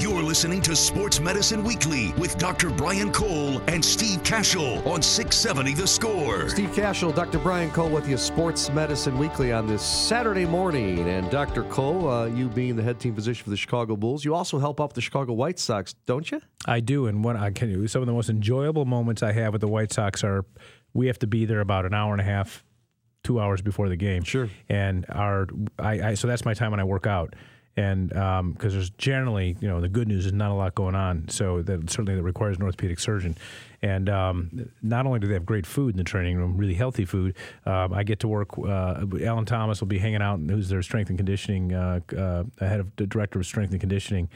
You're listening to Sports Medicine Weekly with Dr. Brian Cole and Steve Kashul on 670 The Score. Steve Kashul, Dr. Brian Cole with you, Sports Medicine Weekly on this Saturday morning. And Dr. Cole, uh, you being the head team physician for the Chicago Bulls, you also help out the Chicago White Sox, don't you? I do. And what I can do, some of the most enjoyable moments I have with the White Sox are we have to be there about an hour and a half, two hours before the game. Sure. And our I, I so that's my time when I work out and because um, there's generally, you know, the good news is not a lot going on. So that certainly that requires an orthopedic surgeon. And um, not only do they have great food in the training room, really healthy food, um, I get to work. Uh, Allen Thomas will be hanging out, who's their strength and conditioning uh, uh, head of the director of strength and conditioning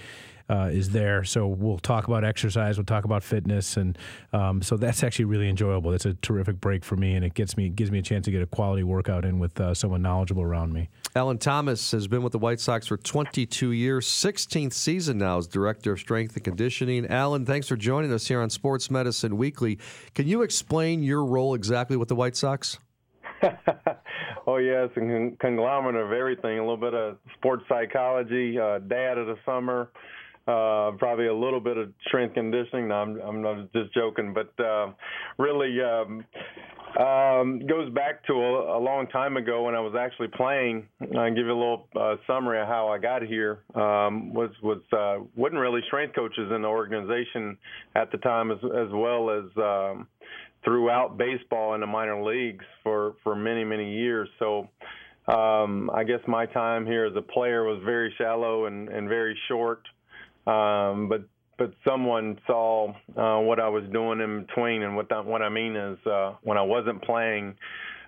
uh, is there. So we'll talk about exercise, we'll talk about fitness, and um, so that's actually really enjoyable. It's a terrific break for me, and it gets me gives me a chance to get a quality workout in with uh, someone knowledgeable around me. Allen Thomas has been with the White Sox for 22 years, 16th season now as director of strength and conditioning. Allen, thanks for joining us here on Sports Medicine Weekly. Can you explain your role exactly with the White Sox? oh yes, a conglomerate of everything. A little bit of sports psychology, uh, dad of the summer, uh, probably a little bit of strength conditioning. No, I'm, I'm not just joking, but uh, really um, um, goes back to a, a, long time ago when I was actually playing. I'll give you a little uh, summary of how I got here. Um, was was uh, wasn't really strength coaches in the organization at the time, as as well as um, throughout baseball in the minor leagues for for many many years. So. Um, I guess my time here as a player was very shallow and, and very short. Um, but but someone saw uh, what I was doing in between, and what that, what I mean is uh, when I wasn't playing,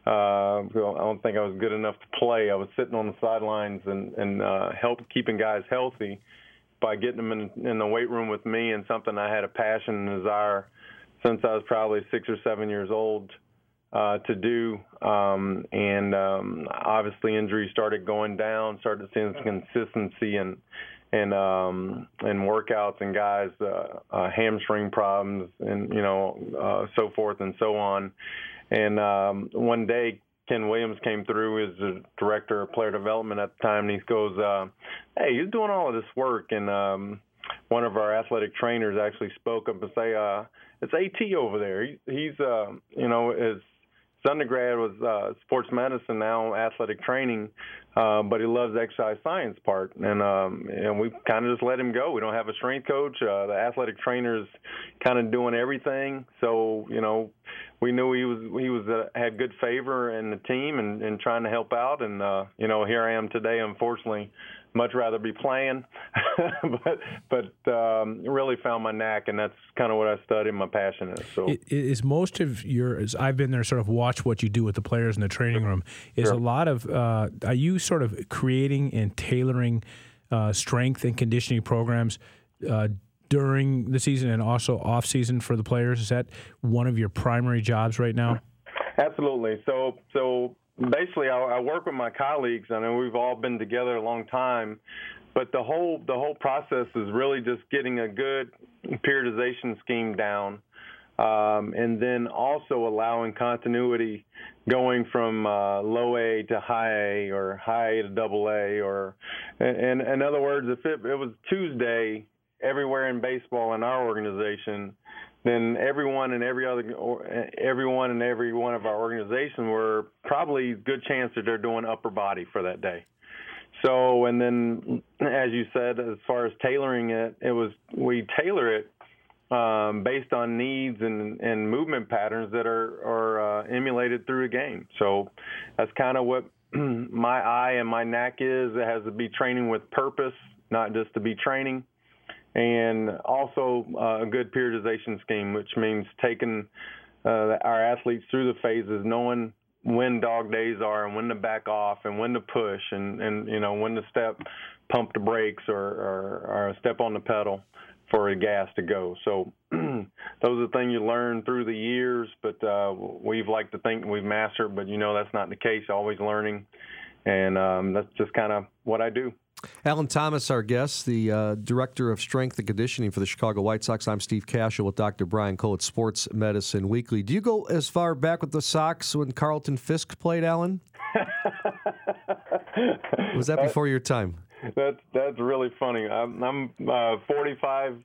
uh, I don't think I was good enough to play. I was sitting on the sidelines and and uh, help keeping guys healthy by getting them in, in the weight room with me, and something I had a passion and desire since I was probably six or seven years old. Uh, to do, um, and um, obviously injuries started going down, started seeing some consistency and and um, and workouts and guys uh, uh, hamstring problems and you know uh, so forth and so on. And um, one day Ken Williams came through as the director of player development at the time, and he goes, uh, "Hey, you're doing all of this work." And um, one of our athletic trainers actually spoke up and say, uh, "It's AT over there. He, he's, uh, you know, is undergrad was uh, sports medicine, now athletic training, uh, but he loves the exercise science part, and um, and we kind of just let him go. We don't have a strength coach. Uh, the athletic trainer's kind of doing everything, so you know we knew he was he was uh, had good favor in the team and, and trying to help out, and uh, you know here I am today, unfortunately much rather be playing, but but um, really found my knack, and that's kind of what I study. My passion is. So is most of your? I've been there, sort of watch what you do with the players in the training room. Is sure. a lot of uh, are you sort of creating and tailoring uh, strength and conditioning programs? Uh, during the season and also off season for the players is that one of your primary jobs right now absolutely so so basically I, I work with my colleagues. I know we've all been together a long time, but the whole the whole process is really just getting a good periodization scheme down, um, and then also allowing continuity going from uh, low A to high A or high A to double A or in, in other words, if it, it was Tuesday everywhere in baseball in our organization then everyone and every other everyone and every one of our organization were probably good chance that they're doing upper body for that day. So and then as you said, as far as tailoring it, it was we tailor it um, based on needs and, and movement patterns that are are uh, emulated through a game. So that's kind of what my eye and my knack is. It has to be training with purpose, not just to be training and also uh, a good periodization scheme, which means taking uh, our athletes through the phases, knowing when dog days are and when to back off and when to push and, and you know when to step, pump the brakes or, or, or step on the pedal for a gas to go. So those are the things you learn through the years, but uh, we've liked to think we've mastered, but you know that's not the case. Always learning, and um, that's just kind of what I do. Allen Thomas, our guest, the uh, director of strength and conditioning for the Chicago White Sox. I'm Steve Kashul with Dr. Brian Cole at Sports Medicine Weekly. Do you go as far back with the Sox when Carlton Fisk played, Allen? Was that before your time? that's that's really funny. I'm, I'm uh, 45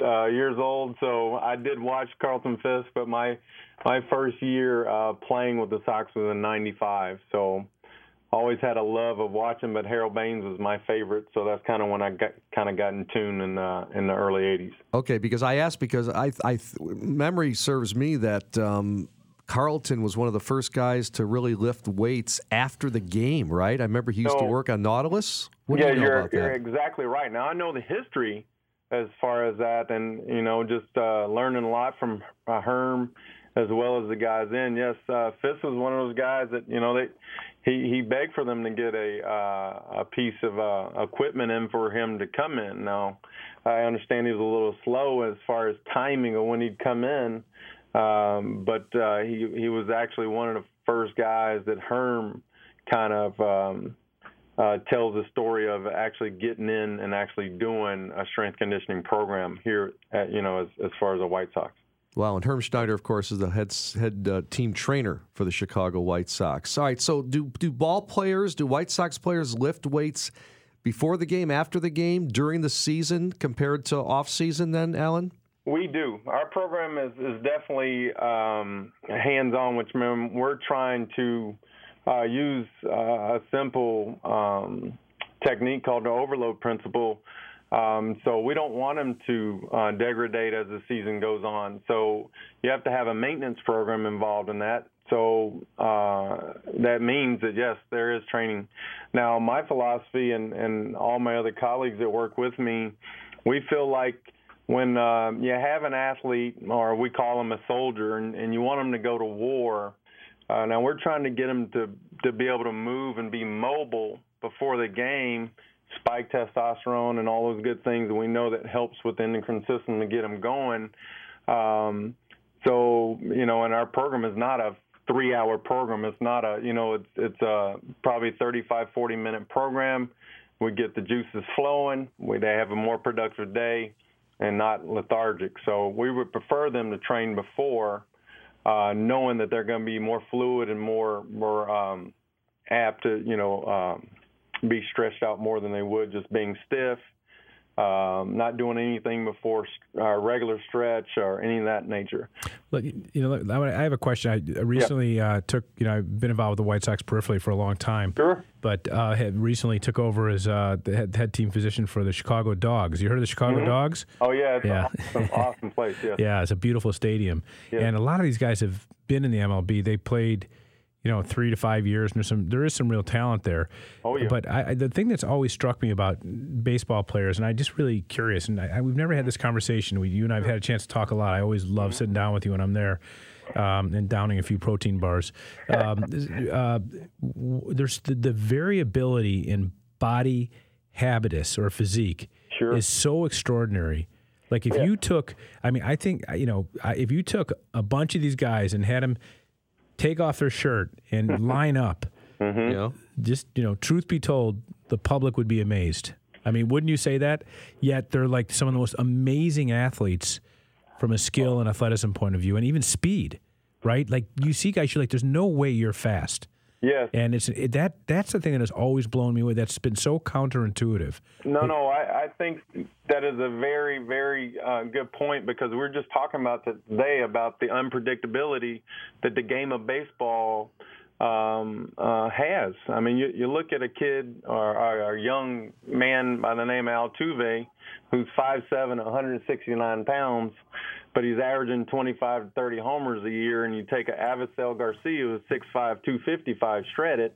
uh, years old, so I did watch Carlton Fisk, but my my first year uh, playing with the Sox was in '95. So always had a love of watching, but Harold Baines was my favorite. So that's kind of when I got kind of got in tune in uh, in the early '80s. Okay, because I asked because I, I memory serves me that. Um, Carlton was one of the first guys to really lift weights after the game, right? I remember he used So- to work on Nautilus. What yeah, do you know you're you're exactly right. Now I know the history as far as that, and you know, just uh, learning a lot from uh, Herm as well as the guys in. Yes, uh, Fisk was one of those guys that you know they he he begged for them to get a uh, a piece of uh, equipment in for him to come in. Now I understand he was a little slow as far as timing of when he'd come in, um, but uh, he he was actually one of the first guys that Herm kind of. Um, uh, tells the story of actually getting in and actually doing a strength conditioning program here, at, you know, as, as far as the White Sox. Wow, and Herm Schneider, of course, is the head head uh, team trainer for the Chicago White Sox. All right, so do do ball players, do White Sox players lift weights before the game, after the game, during the season, compared to off season? Then, Allen. We do. Our program is, is definitely um, hands on, which means we're trying to uh, use uh, a simple um, technique called the overload principle. Um, so we don't want them to uh, degrade as the season goes on. So you have to have a maintenance program involved in that. So uh, that means that yes, there is training. Now, my philosophy and, and all my other colleagues that work with me, we feel like when uh, you have an athlete, or we call them a soldier, and, and you want them to go to war. Uh, now we're trying to get them to to be able to move and be mobile before the game, spike testosterone and all those good things that we know that helps with the endocrine system to get them going. Um, so you know, and our program is not a three-hour program. It's not a you know, it's it's a probably 35, 40 minute program. We get the juices flowing. We, they have a more productive day and not lethargic. So we would prefer them to train before, uh, knowing that they're going to be more fluid and more more um, apt to you know um, be stretched out more than they would just being stiff, um, not doing anything before uh, regular stretch or any of that nature. Look, you know, I have a question. I recently uh, took, you know, I've been involved with the White Sox peripherally for a long time. Sure. But uh, had recently took over as uh, the head, head team physician for the Chicago Dogs. You heard of the Chicago Dogs? Oh yeah, it's Yeah. an awesome, awesome place. Yes. Yeah, it's a beautiful stadium. Yeah. And a lot of these guys have been in the MLB. They played, you know, three to five years, and there's some there is some real talent there. Oh, yeah. But I, I, the thing that's always struck me about baseball players, and I just really curious, and I, we've never had this conversation. We, you and I've had a chance to talk a lot. I always love sitting down with you when I'm there. Um, and downing a few protein bars. Um, uh, there's the, the variability in body habitus or physique Sure. is so extraordinary. Like if you took, I mean, I think you know, if you took a bunch of these guys and had them take off their shirt and line up, Mm-hmm. You know? just you know, truth be told, the public would be amazed. I mean, wouldn't you say that? Yet they're like some of the most amazing athletes from a skill and athleticism point of view, and even speed. Right? Like you see guys, you're like, there's no way you're fast. Yes. And it's it, that that's the thing that has always blown me away. That's been so counterintuitive. No, no, I, I think that is a very, very uh, good point because we're just talking about today about the unpredictability that the game of baseball um, uh, has. I mean, you, you look at a kid or, or a young man by the name of Altuve, who's 5'7", 169 pounds, but he's averaging 25 to 30 homers a year, and you take a Avisail Garcia who's 6'5", 255 shredded,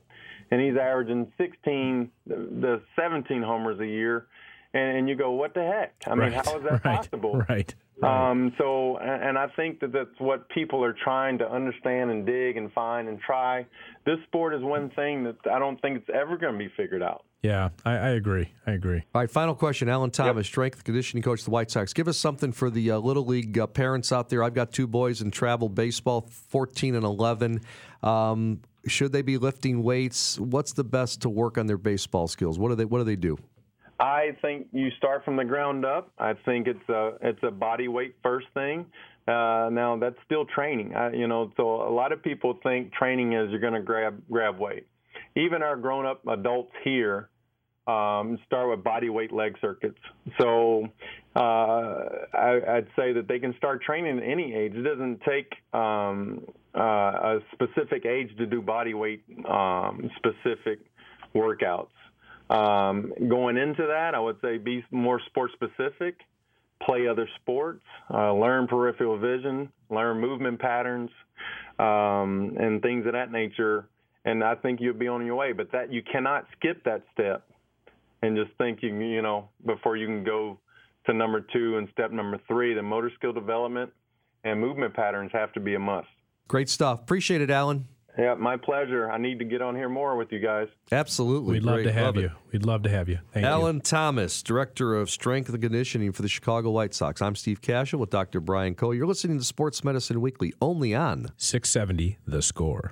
and he's averaging 16 the 17 homers a year and, and you go what the heck i mean right. how is that right. possible Right. Um, so and and i think that that's what people are trying to understand and dig and find and try this sport is one thing that i don't think it's ever going to be figured out Yeah, I, I agree. I agree. All right, final question. Allen Thomas, strength conditioning coach of the White Sox. Give us something for the uh, Little League uh, parents out there. I've got two boys in travel baseball, 14 and 11. Um, should they be lifting weights? What's the best to work on their baseball skills? What do they What do they do? I think you start from the ground up. I think it's a it's a body weight first thing. Uh, now that's still training. I, you know, so a lot of people think training is you're going to grab grab weight. Even our grown up adults here um, start with body weight leg circuits. So uh, I, would say that they can start training at any age. It doesn't take um, uh, a specific age to do body weight um, specific workouts. Um, going into that, I would say be more sport specific, play other sports, uh, learn peripheral vision, learn movement patterns, um, and things of that nature. And I think you'll be on your way. But that you cannot skip that step and just think you you know before you can go to number two and step number three, the motor skill development and movement patterns have to be a must. Great stuff. Appreciate it, Allen. Yeah, my pleasure. I need to get on here more with you guys. Absolutely. We'd love Great. to have love you. It. We'd love to have you. Thank you. Allen you. Thomas, Director of Strength and Conditioning for the Chicago White Sox. I'm Steve Kashul with Dr. Brian Cole. You're listening to Sports Medicine Weekly only on 670 The Score.